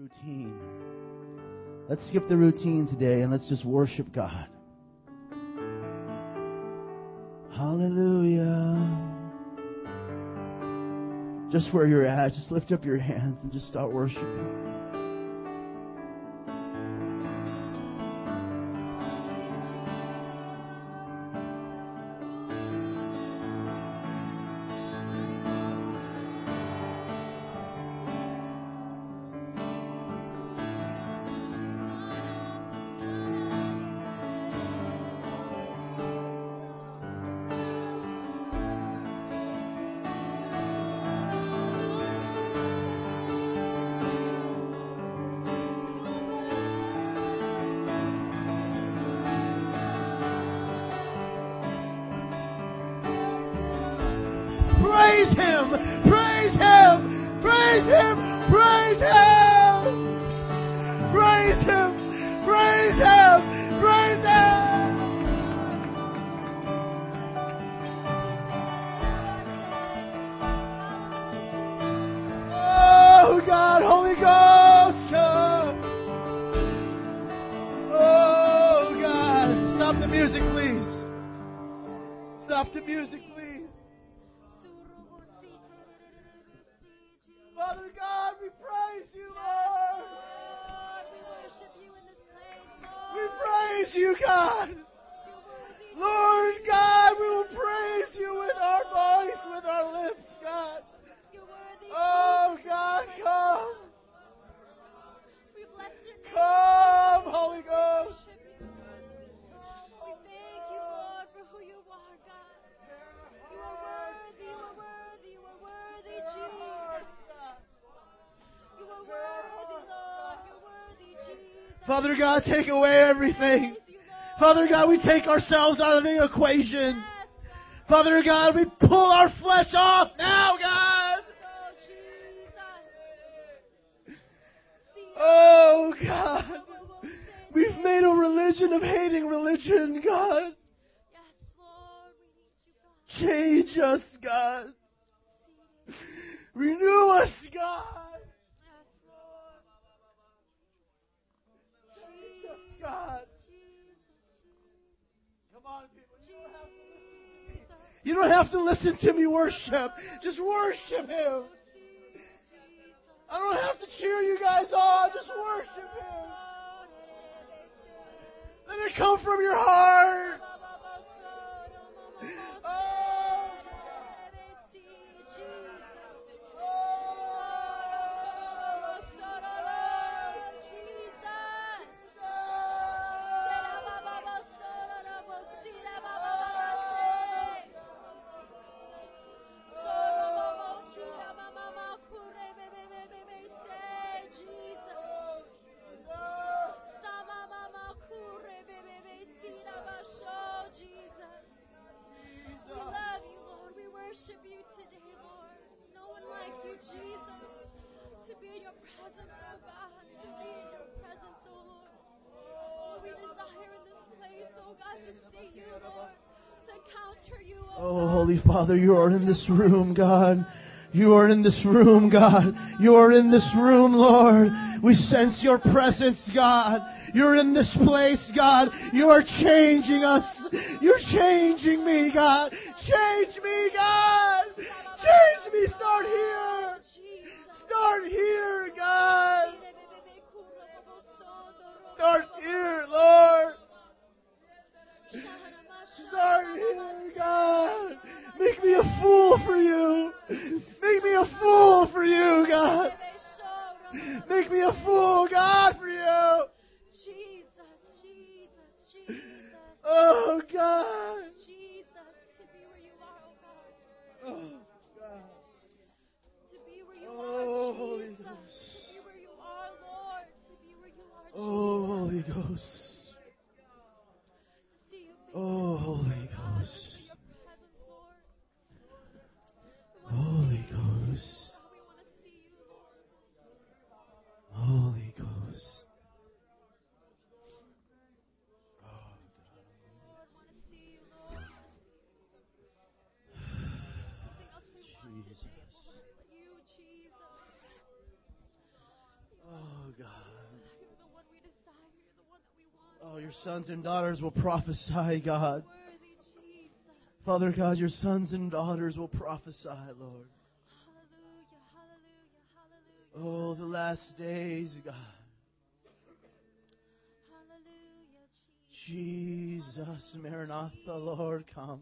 routine. Let's skip the routine today and let's just worship God. Hallelujah. Just where you're at, just lift up your hands and just start worshiping. Father God, take away everything. Father God, we take ourselves out of the equation. Father God, we pull our flesh off now, God. Oh, God. We've made a religion of hating religion, God. Change us, God. Renew us, God. Yes, Lord. Change us, God. Come on, people. You don't have to listen to me worship. Just worship Him. I don't have to cheer you guys on. Just worship Him. Let it come from your heart. Father, you are in this room, God. You are in this room, God. You are in this room, Lord. We sense your presence, God. You're in this place, God. You are changing us. You're changing me, God. Change me, God. Change me. Start here. Start here, want. Oh, your sons and daughters will prophesy, God. Father God, your sons and daughters will prophesy, Lord. Hallelujah. Hallelujah. Hallelujah. Oh, the last days, God. Hallelujah. Jesus. Jesus, Maranatha, Lord, come.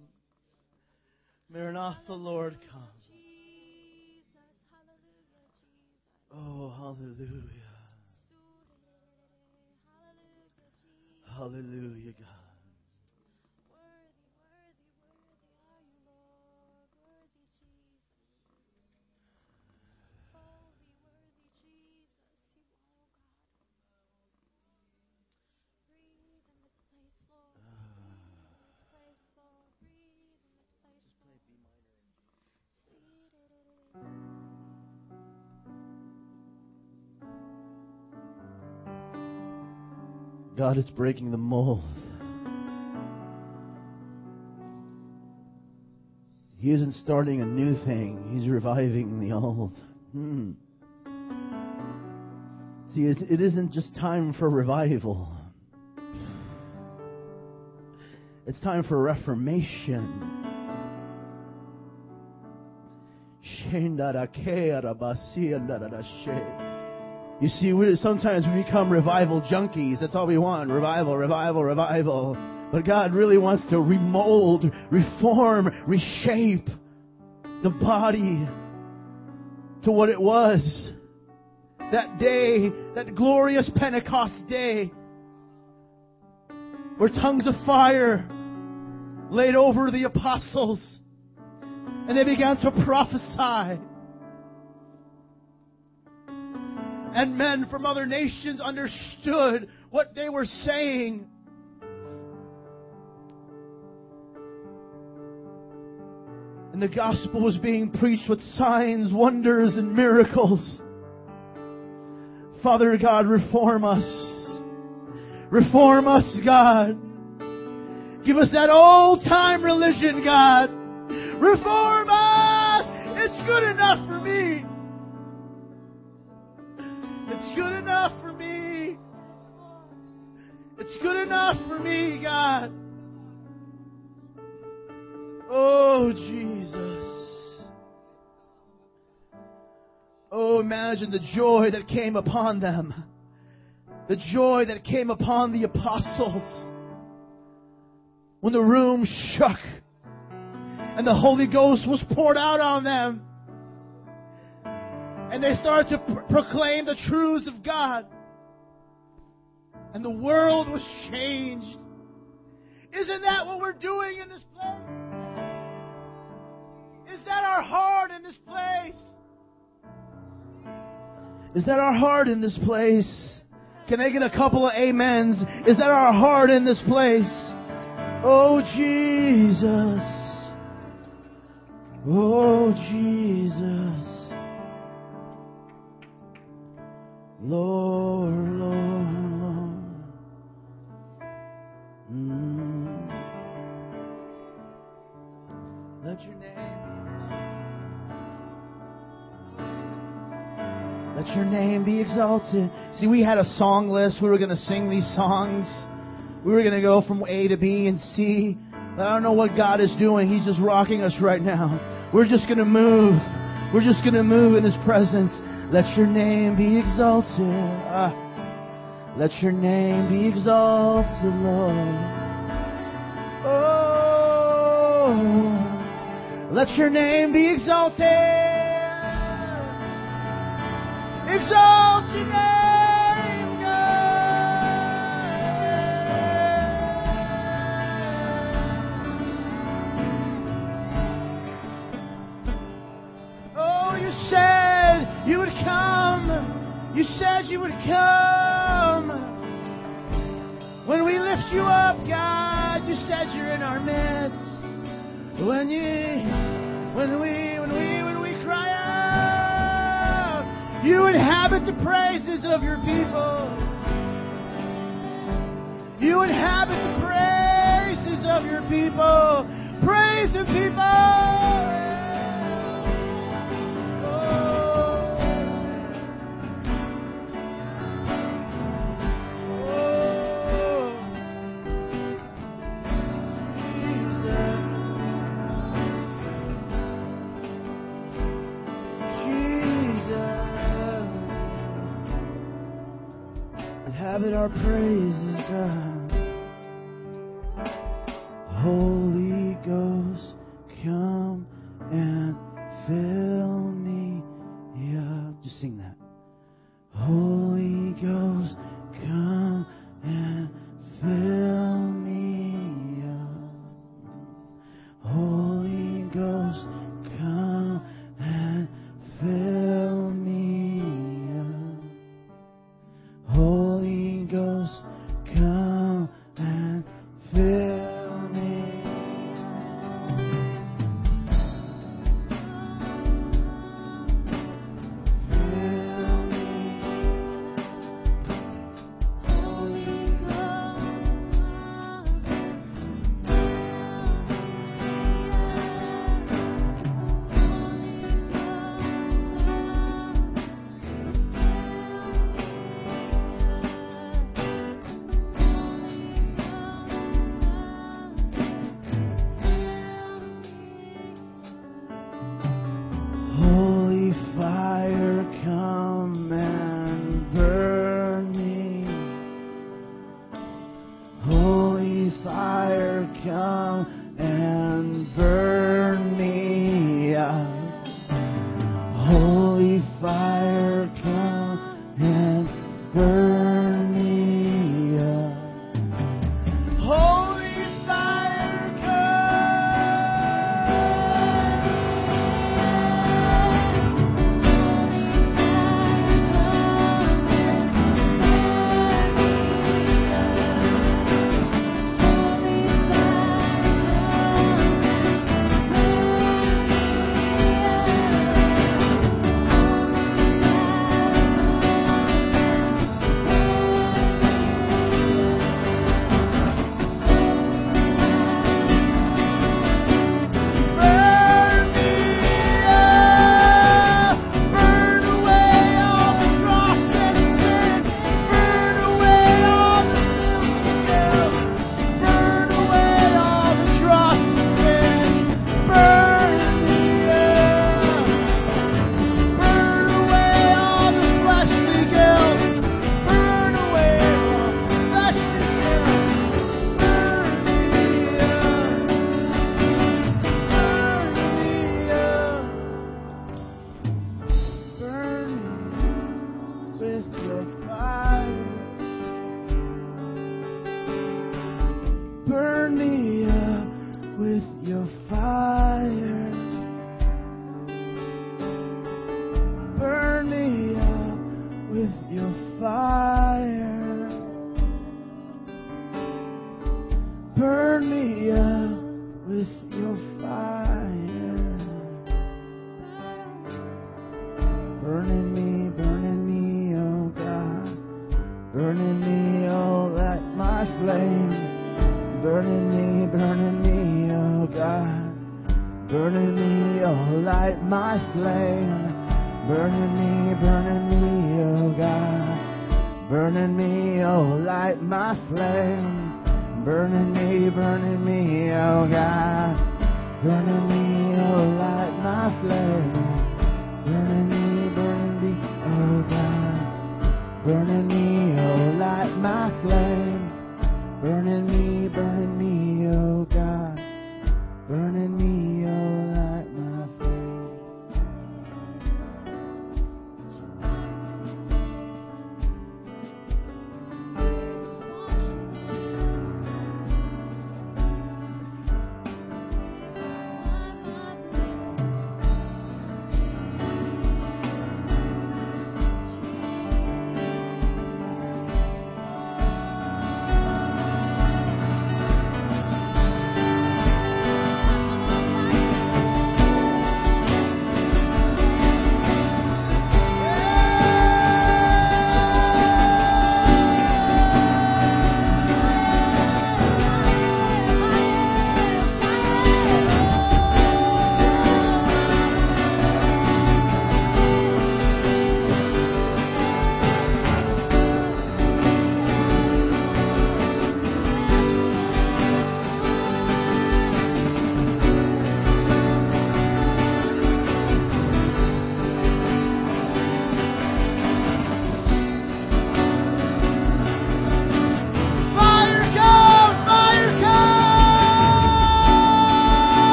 Maranatha, Lord, come. Jesus. Hallelujah. Jesus. Oh, hallelujah. Hallelujah. God. God is breaking the mold. He isn't starting a new thing, He's reviving the old. Hmm. See, it isn't just time for revival, it's time for reformation. You see, we, sometimes we become revival junkies. That's all we want. Revival, revival, revival. But God really wants to remold, reform, reshape the body to what it was. That day, that glorious Pentecost day, where tongues of fire laid over the apostles and they began to prophesy. And men from other nations understood what they were saying. And the gospel was being preached with signs, wonders, and miracles. Father God, reform us. Reform us, God. Give us that old time religion, God. Reform us! It's good enough It's good enough for me. It's good enough for me, God. Oh, Jesus. Oh, imagine the joy that came upon them. The joy that came upon the apostles when the room shook and the Holy Ghost was poured out on them. And they started to pr- proclaim the truths of God. And the world was changed. Isn't that what we're doing in this place? Is that our heart in this place? Is that our heart in this place? Can I get a couple of amens? Is that our heart in this place? Oh, Jesus. Oh, Jesus. Lord, Lord, Lord. Mm. Let your name Let your name be exalted. See, we had a song list. We were going to sing these songs. We were going to go from A to B and C. But I don't know what God is doing. He's just rocking us right now. We're just going to move. We're just going to move in His presence. Let your name be exalted. Ah. Let your name be exalted, Lord. Oh, let your name be exalted. Exalt your name, lift you up, God, you said you're in our midst. When you, when we, when we, when we cry out, you inhabit the praises of your people. You inhabit the praises of your people. Praise the people. Our praises,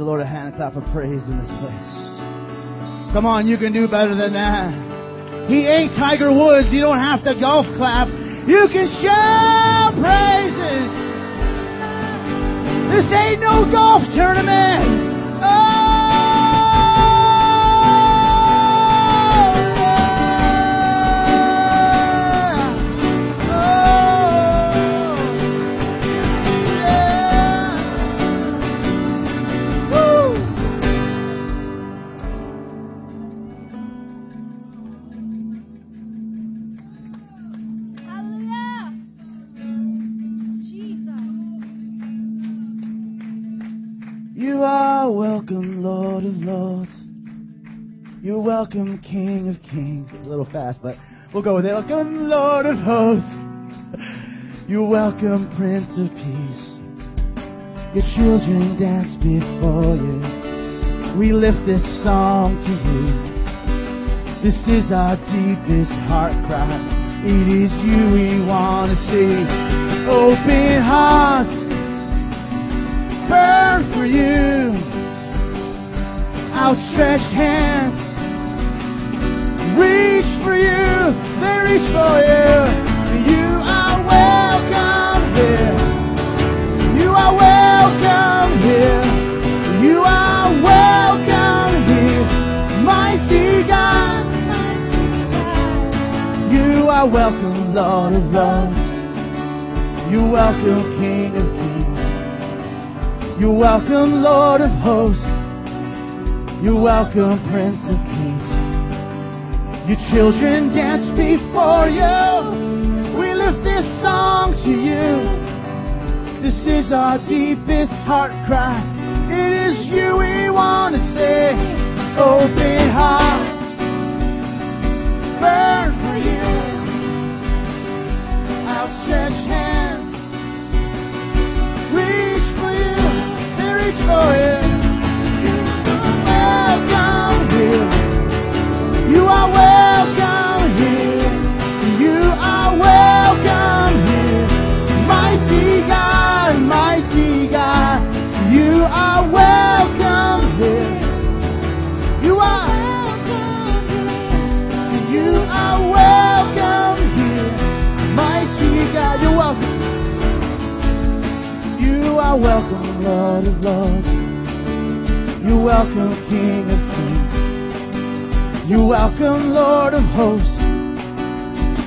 the Lord a hand clap of praise in this place. Come on, you can do better than that. He ain't Tiger Woods. You don't have to golf clap. You can shout praises. This ain't no golf tournament. You're welcome, King of Kings. A little fast, but we'll go with it. Welcome, Lord of Hosts. You're welcome, Prince of Peace. Your children dance before you. We lift this song to you. This is our deepest heart cry. It is you we want to see. Open hearts burn for you. Outstretched hands welcome, Lord of Lords. You're welcome, here, mighty God, you are welcome, Lord of Love, you welcome, King of Kings. You're welcome, Lord of Hosts. You're welcome, Prince of Peace. Your children dance before you. We lift this song to you. This is our deepest heart cry. It is you we want to say. Open heart. Burn for you. Outstretched hand. Reach for you. Reach for you. Welcome, Lord of Lords. You're welcome, here, you are welcome, here. you are welcome here, mighty God, you welcome, you are welcome, Lord of love, you welcome, King of. You're welcome, Lord of Hosts.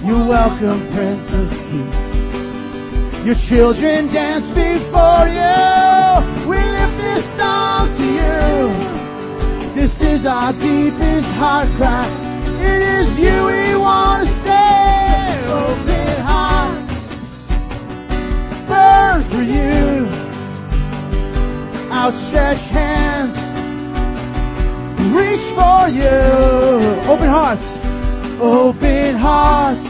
You're welcome, Prince of Peace. Your children dance before you. We lift this song to you. This is our deepest heart cry. It is you we want to say. Open heart. Burn for you. Outstretched hands. Reach for you. Open hearts. Open hearts.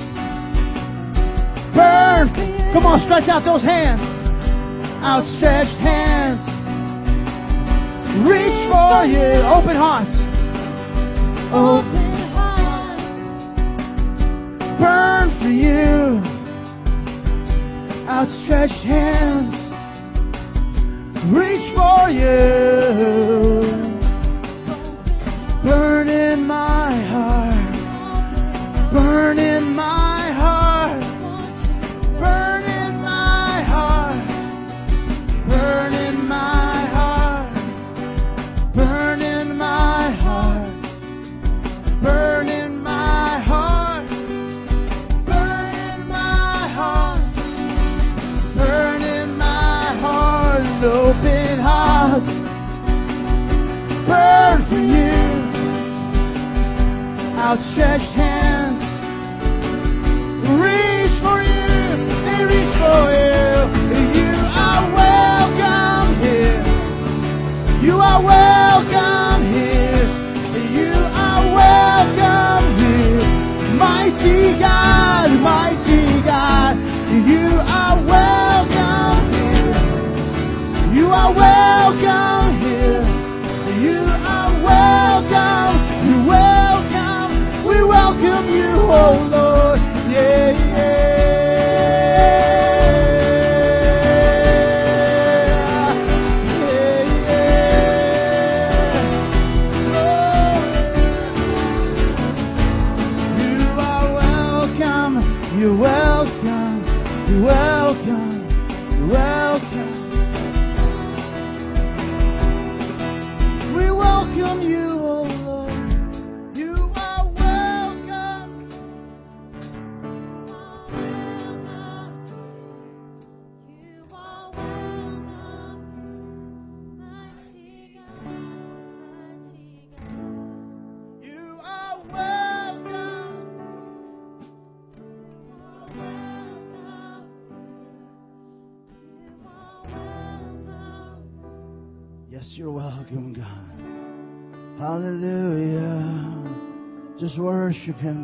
Burn. Come on, stretch out those hands. Outstretched hands. Reach for you. Open hearts. Open. Hearts. Burn for you. Outstretched hands. Reach for you. Your shall worship Him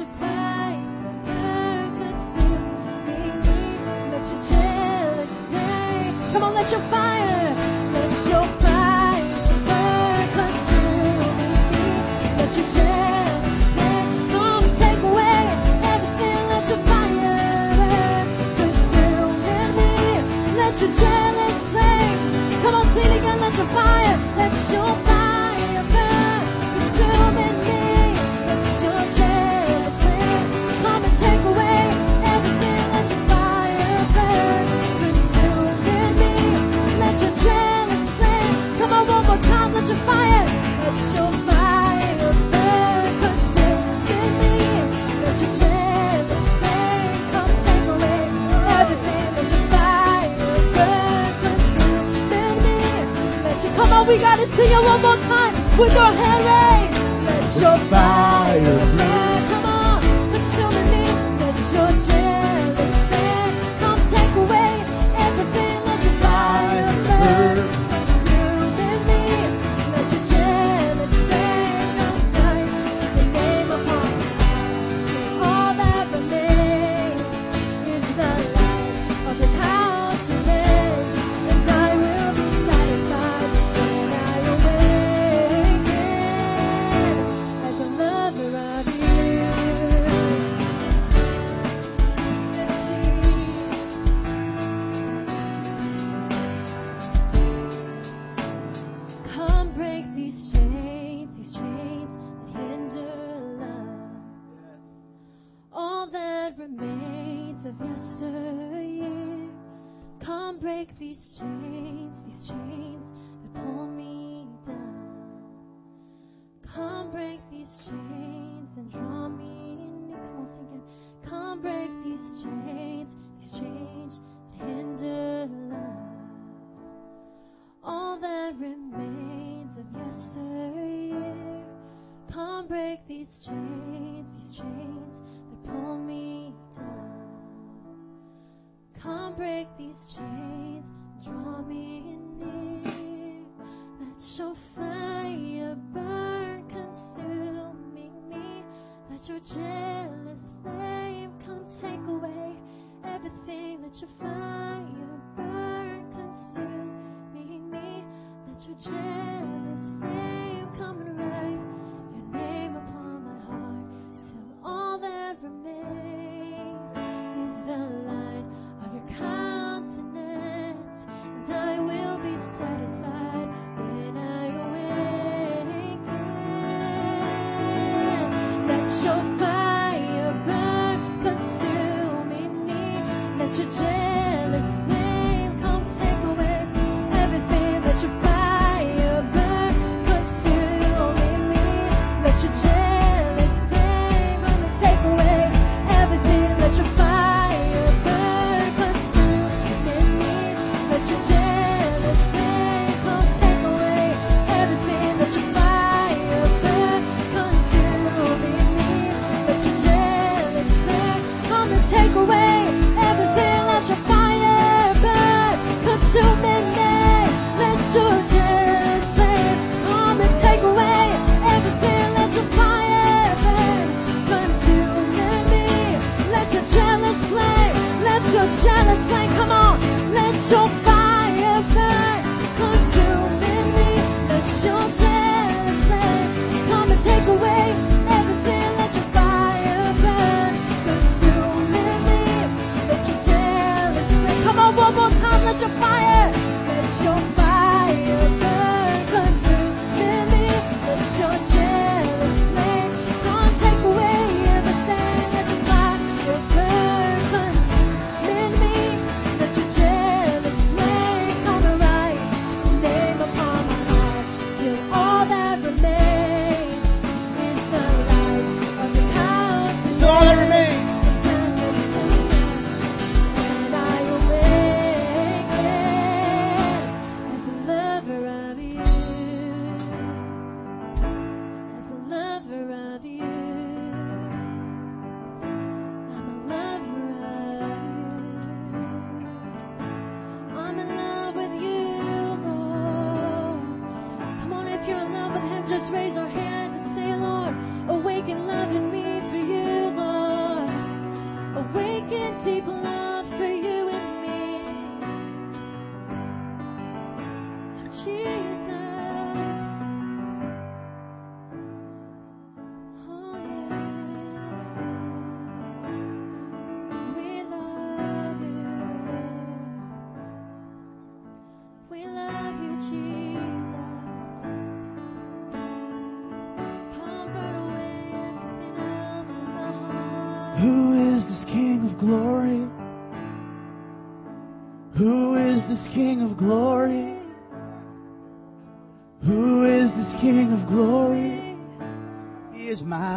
everything.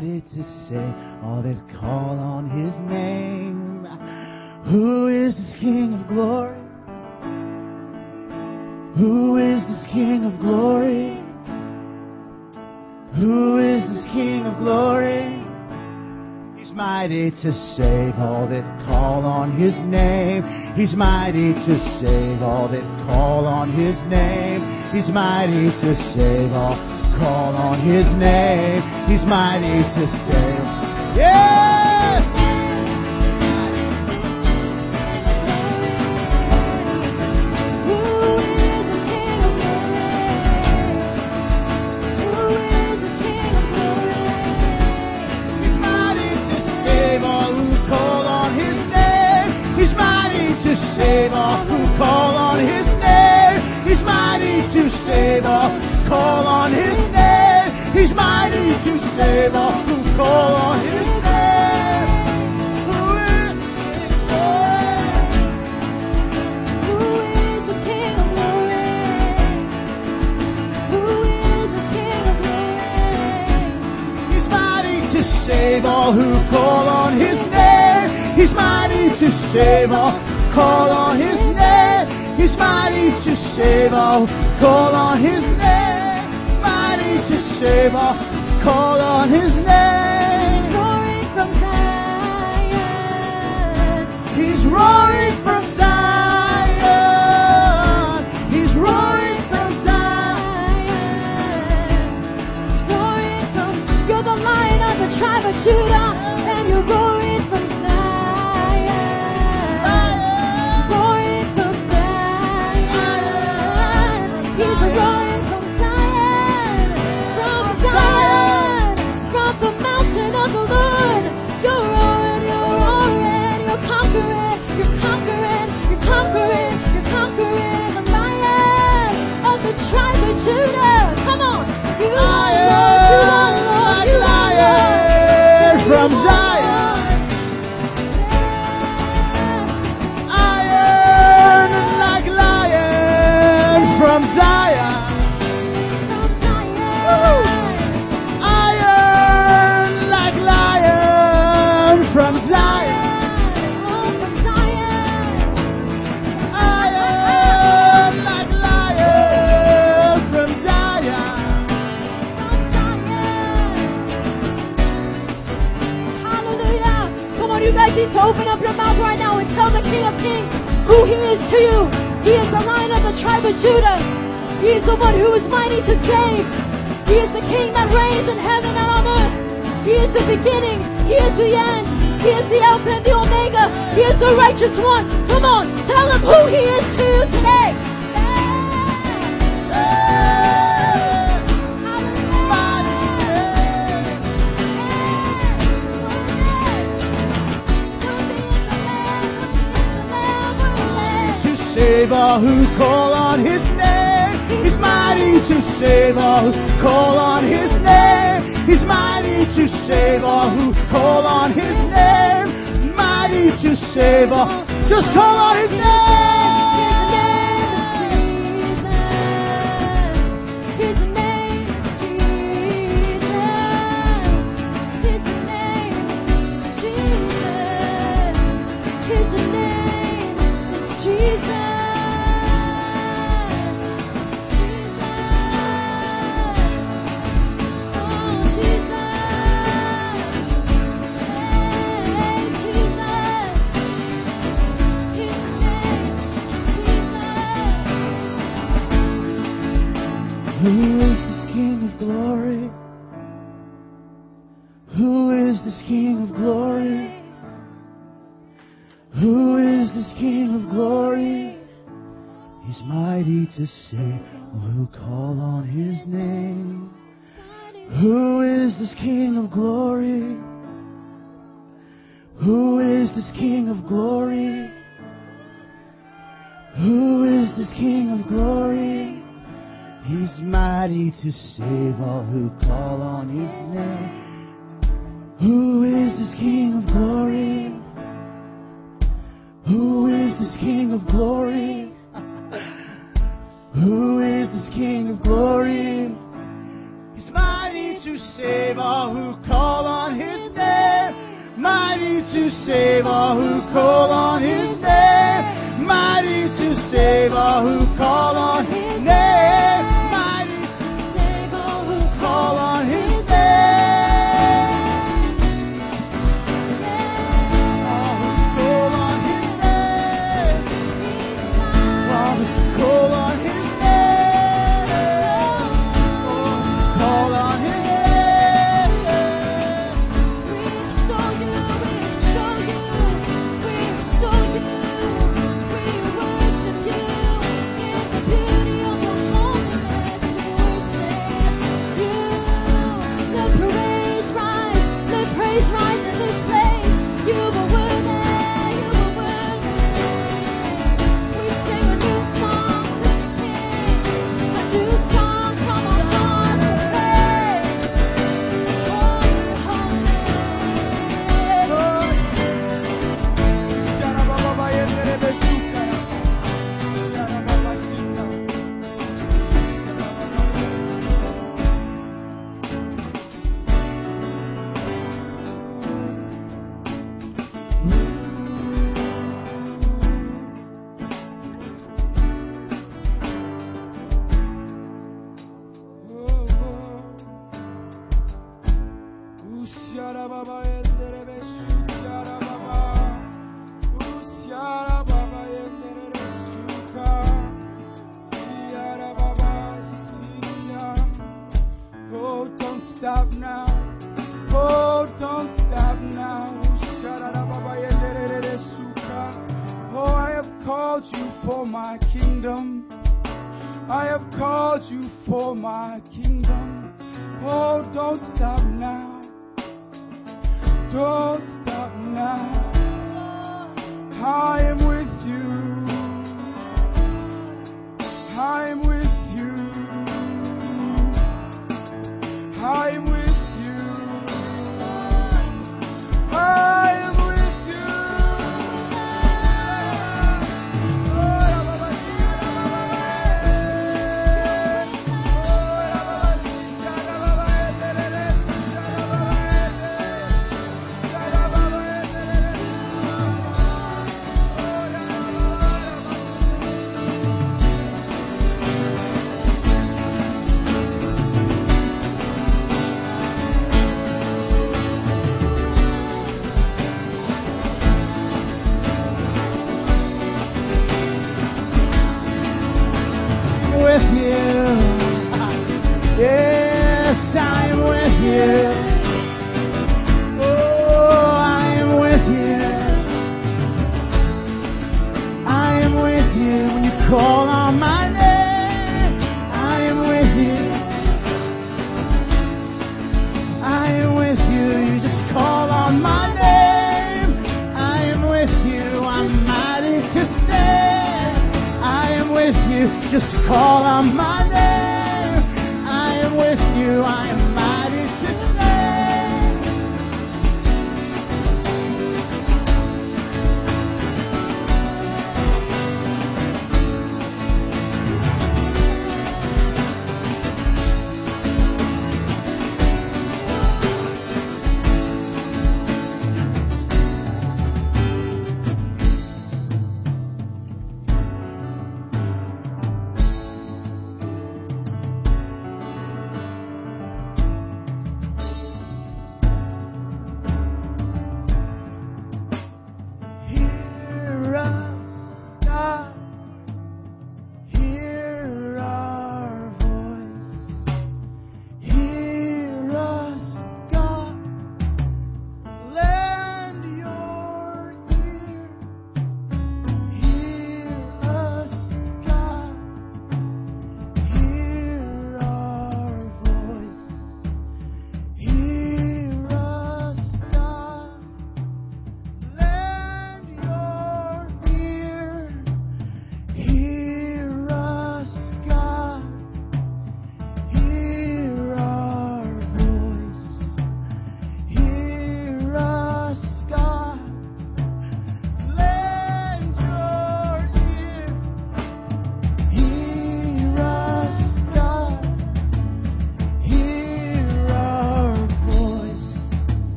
Mighty to save all that call on his name. Who is this King of glory? Who is this King of glory? Who is this King of glory? He's mighty to save all that call on his name. He's mighty to save all that call on his name. He's mighty to save all call on his name. He's mighty to save. Yes! To you. He is the lion of the tribe of Judah. He is the one who is mighty to save. He is the King that reigns in heaven and on earth. He is the beginning. He is the end. He is the Alpha and the Omega. He is the righteous one. Come on, tell him who he is to you today. Save all who call on his name. He's mighty to save all who call on his name. He's mighty to save all who call on his name. Mighty to save all. Just call on his name. All who call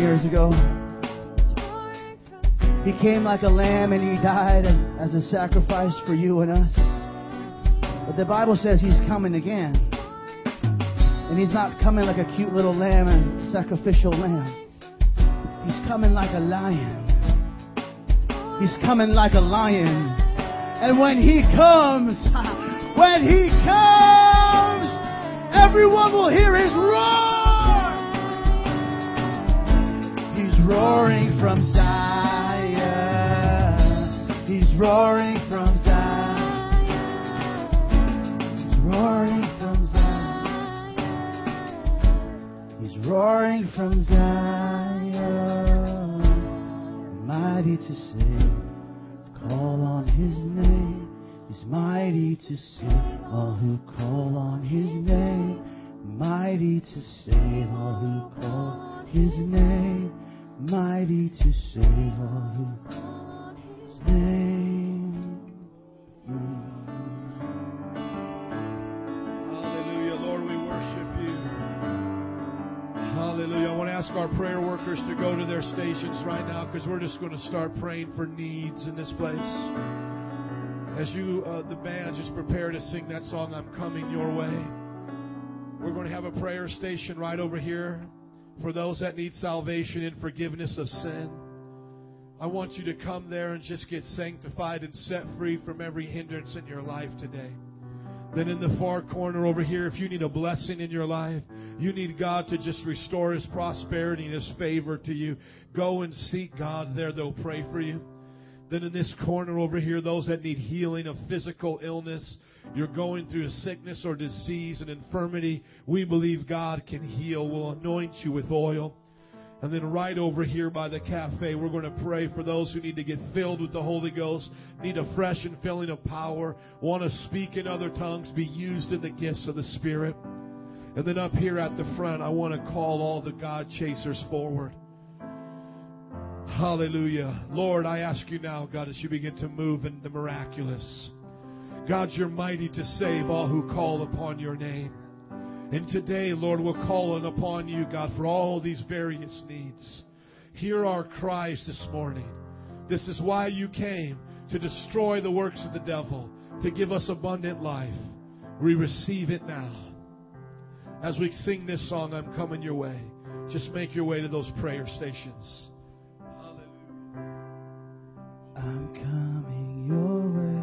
years ago. He came like a lamb and he died as a sacrifice for you and us. But the Bible says he's coming again. And he's not coming like a cute little lamb and sacrificial lamb. He's coming like a lion. He's coming like a lion. And when he comes, when he comes, everyone will hear his roar. Roaring from Zion. He's roaring from Zion. He's roaring from Zion. He's roaring from Zion. Mighty to save. Call on his name. He's mighty to save all who call on his name. Mighty to save all who call his name mighty to save call his name. Hallelujah, Lord, we worship you. Hallelujah. I want to ask our prayer workers to go to their stations right now because we're just going to start praying for needs in this place. As you, uh, the band, just prepare to sing that song, I'm Coming Your Way. We're going to have a prayer station right over here for those that need salvation and forgiveness of sin. I want you to come there and just get sanctified and set free from every hindrance in your life today. Then in the far corner over here, if you need a blessing in your life, you need God to just restore His prosperity and His favor to you, go and seek God there. They'll pray for you. Then in this corner over here, those that need healing of physical illness, you're going through a sickness or disease and infirmity, we believe God can heal. We'll anoint you with oil. And then right over here by the cafe, we're going to pray for those who need to get filled with the Holy Ghost, need a fresh and filling of power, want to speak in other tongues, be used in the gifts of the Spirit. And then up here at the front, I want to call all the God chasers forward. Hallelujah. Lord, I ask you now, God, as you begin to move in the miraculous. God, you're mighty to save all who call upon your name. And today, Lord, we're calling upon you, God, for all these various needs. Hear our cries this morning. This is why you came to destroy the works of the devil, to give us abundant life. We receive it now. As we sing this song, I'm coming your way. Just make your way to those prayer stations. I'm coming your way.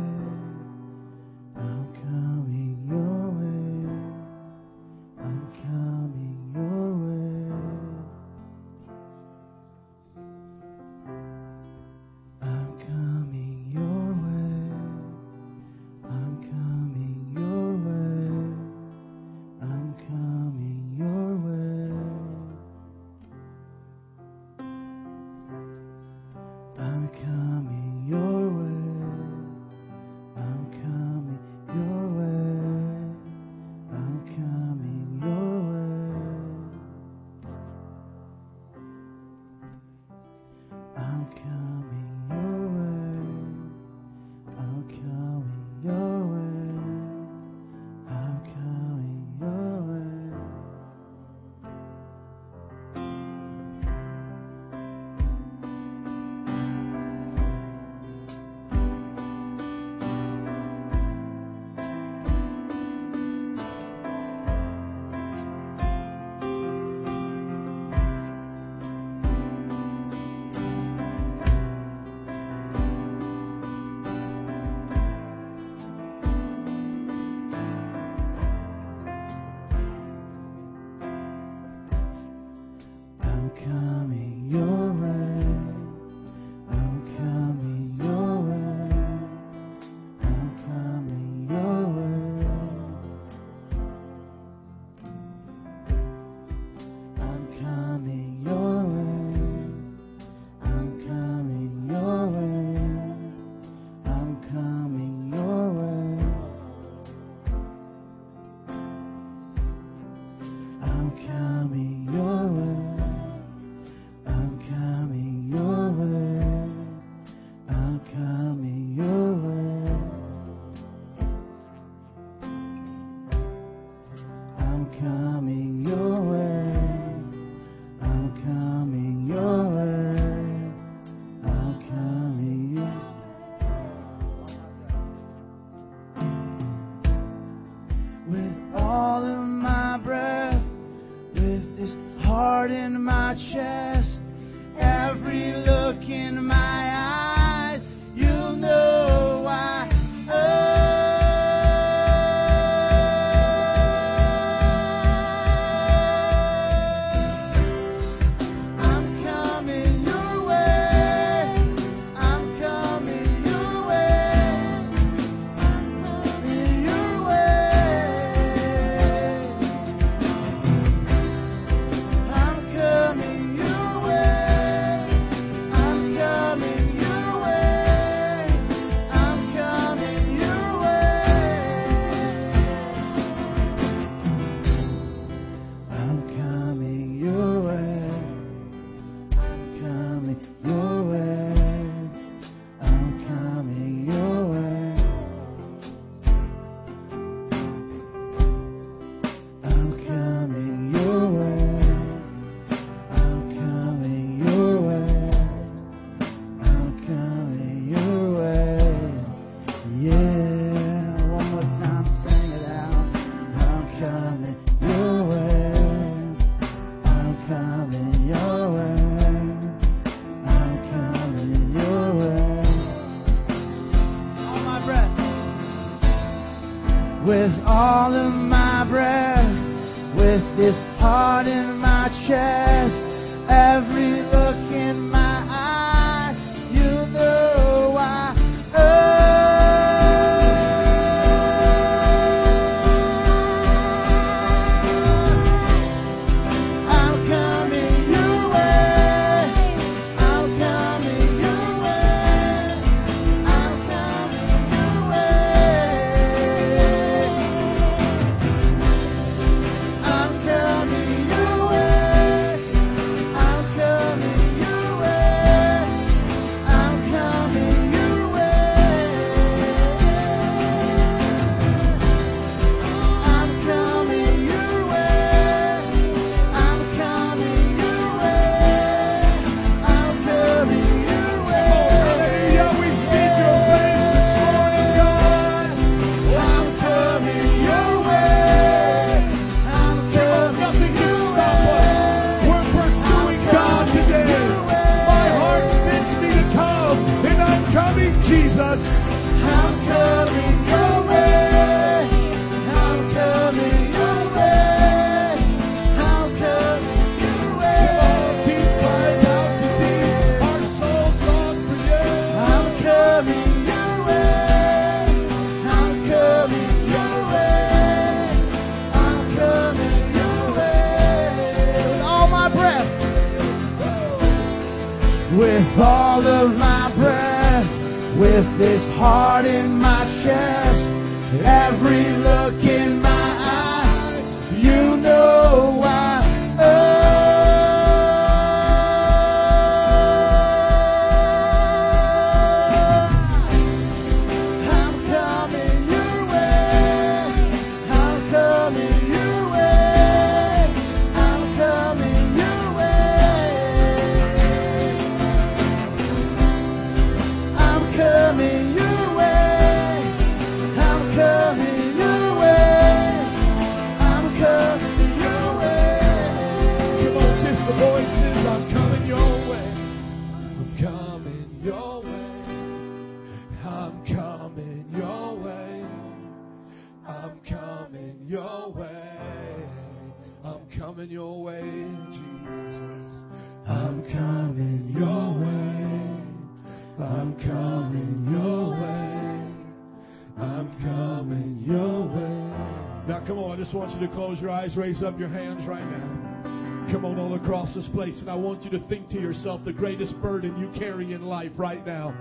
Close your eyes, raise up your hands right now. Come on, all across this place, and I want you to think to yourself the greatest burden you carry in life right now.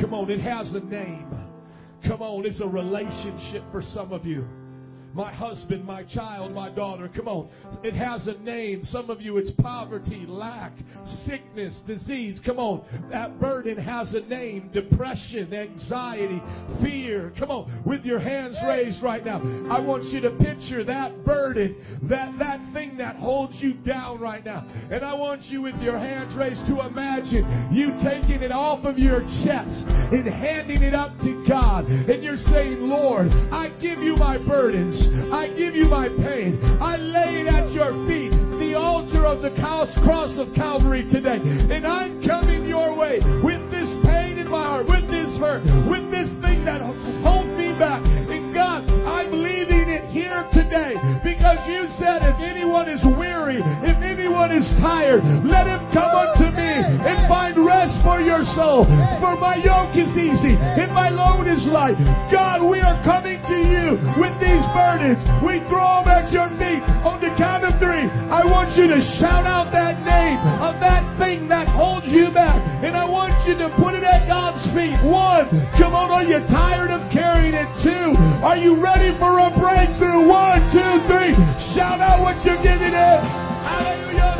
Come on, it has a name. Come on, it's a relationship for some of you. My husband, my child, my daughter. Come on. It has a name. Some of you, it's poverty, lack, sickness, disease. Come on. That burden has a name. Depression, anxiety, fear. Come on. With your hands raised right now. I want you to picture that burden, that, that thing that holds you down right now. And I want you with your hands raised to imagine you taking it off of your chest and handing it up to God. And you're saying, Lord, I give you my burdens. I give you my pain. I lay it at your feet, the altar of the cross of Calvary today. And I'm coming your way with this pain in my heart, with this hurt, with this thing that holds me back. And God, I'm leaving it here today because you said if anyone is weary, if anyone is tired, let him come unto me and find rest for your soul. For my yoke is easy and my load is light. God, we are coming to you with these burdens. We throw them at your feet. On the count of three, I want you to shout out that name of that thing that holds you back. And I want you to put it at God's feet. One, come on, are you tired of carrying it? Two, are you ready for a breakthrough? One, two, three. Shout out what you're giving it. Hallelujah,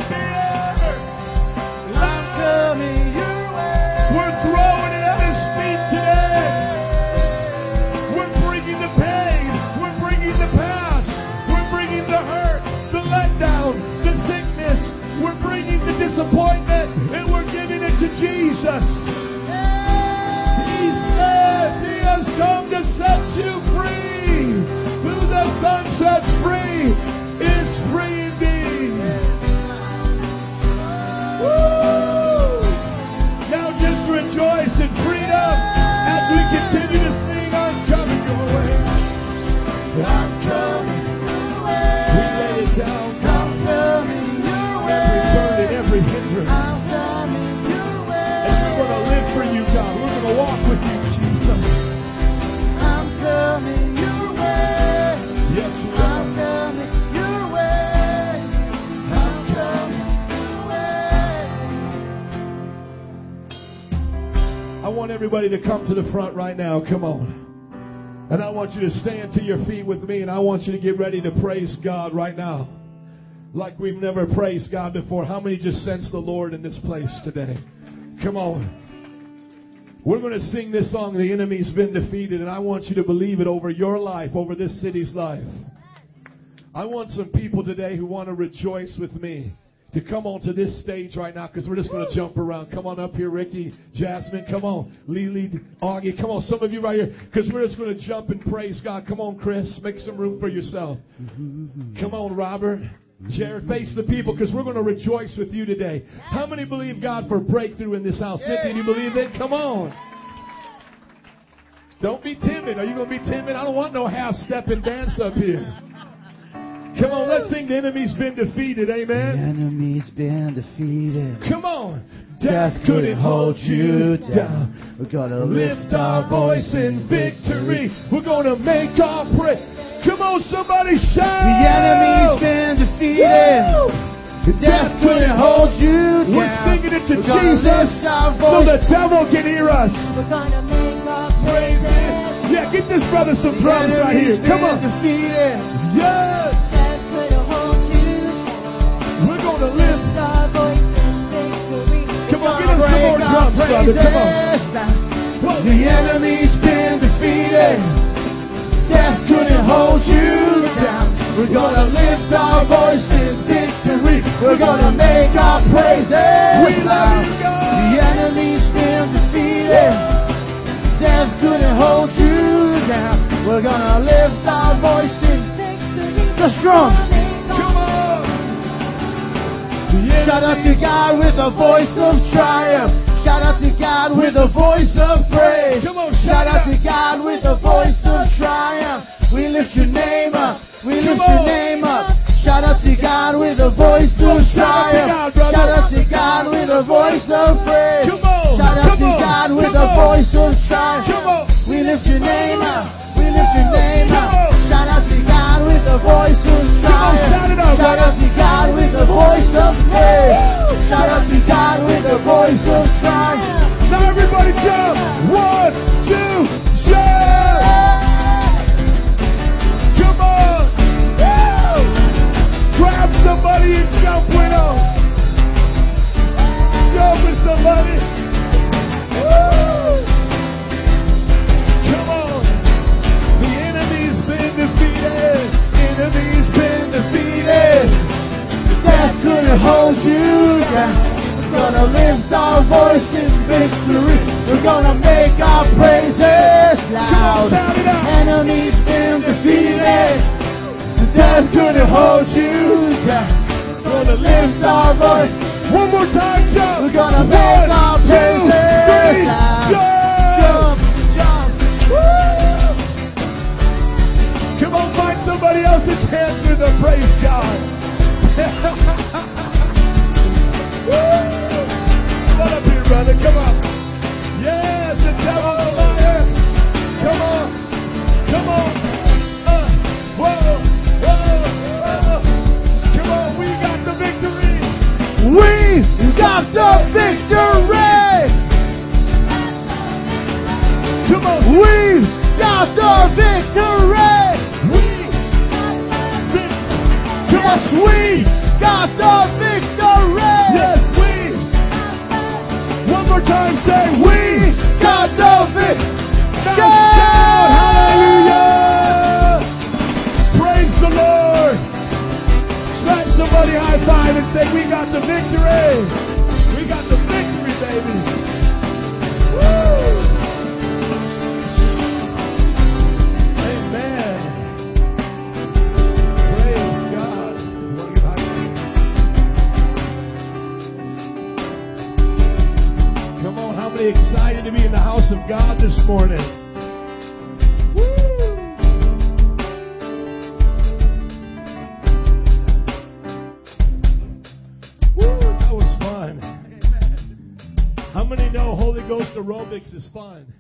everybody to come to the front right now. Come on. And I want you to stand to your feet with me, and I want you to get ready to praise God right now. Like we've never praised God before. How many just sense the Lord in this place today? Come on. We're going to sing this song, The Enemy's Been Defeated, and I want you to believe it over your life, over this city's life. I want some people today who want to rejoice with me to come onto this stage right now because we're just going to jump around. Come on up here, Ricky, Jasmine. Come on, Lily, Augie. Come on, some of you right here because we're just going to jump and praise God. Come on, Chris. Make some room for yourself. Come on, Robert. Jared, face the people because we're going to rejoice with you today. How many believe God for breakthrough in this house? Cynthia, do you believe it? Come on. Don't be timid. Are you going to be timid? I don't want no half step and dance up here. Come on, let's sing The Enemy's Been Defeated. Amen. The enemy's been defeated. Come on. Death couldn't hold you down. We're gonna Lift our voice in victory. We're to make our praise. Come on, somebody shout. The enemy's been defeated. Woo! Death couldn't hold you down. We're singing it to We're Jesus so the devil can hear us. We're gonna make our Praise. Yeah, get this brother some The drums right here. Come on. defeated. Yes. Lift. Lift our voice in victory. Come on, get him some more drums, brother. Come on. The enemy's been defeated. Death couldn't hold you down. We're gonna lift our voice in victory. We're gonna make our praises We love loud. The enemy's been defeated. Death couldn't hold you down. We're gonna lift our voice in Victory. the drums. Shout out to God with a voice of triumph. Shout out to God with a voice of praise. Come on, Shout shout out to God with a voice of triumph. We lift your name up. We lift your name up. Shout out to God with a voice of Shout out to God, triumph. Shout out to God with a voice of praise. Shout out to. God with a voice of triumph. We lift your name up. We lift your name up. Shout out to God with a voice of triumph. Voice of praise. Shout out to God with a voice of triumph. Now everybody jump. One, two, shout. Come on. Grab somebody and jump with them. Jump with somebody. Death couldn't hold you down. We're gonna lift our voice. One more time, jump. We're gonna make our praises jump. Jump, jump. Come on, find somebody else's hands with them. Praise God. Woo! Come on up here, brother. Come on. Come on. We got the victory. We. Vic- Come Yes, we got the victory. Yes, we. One more time, say we. got the victory. Shout hallelujah! Praise the Lord! Slap somebody high five and say, We got the victory! Excited to be in the house of God this morning? Woo! Woo, that was fun. How many know Holy Ghost aerobics is fun?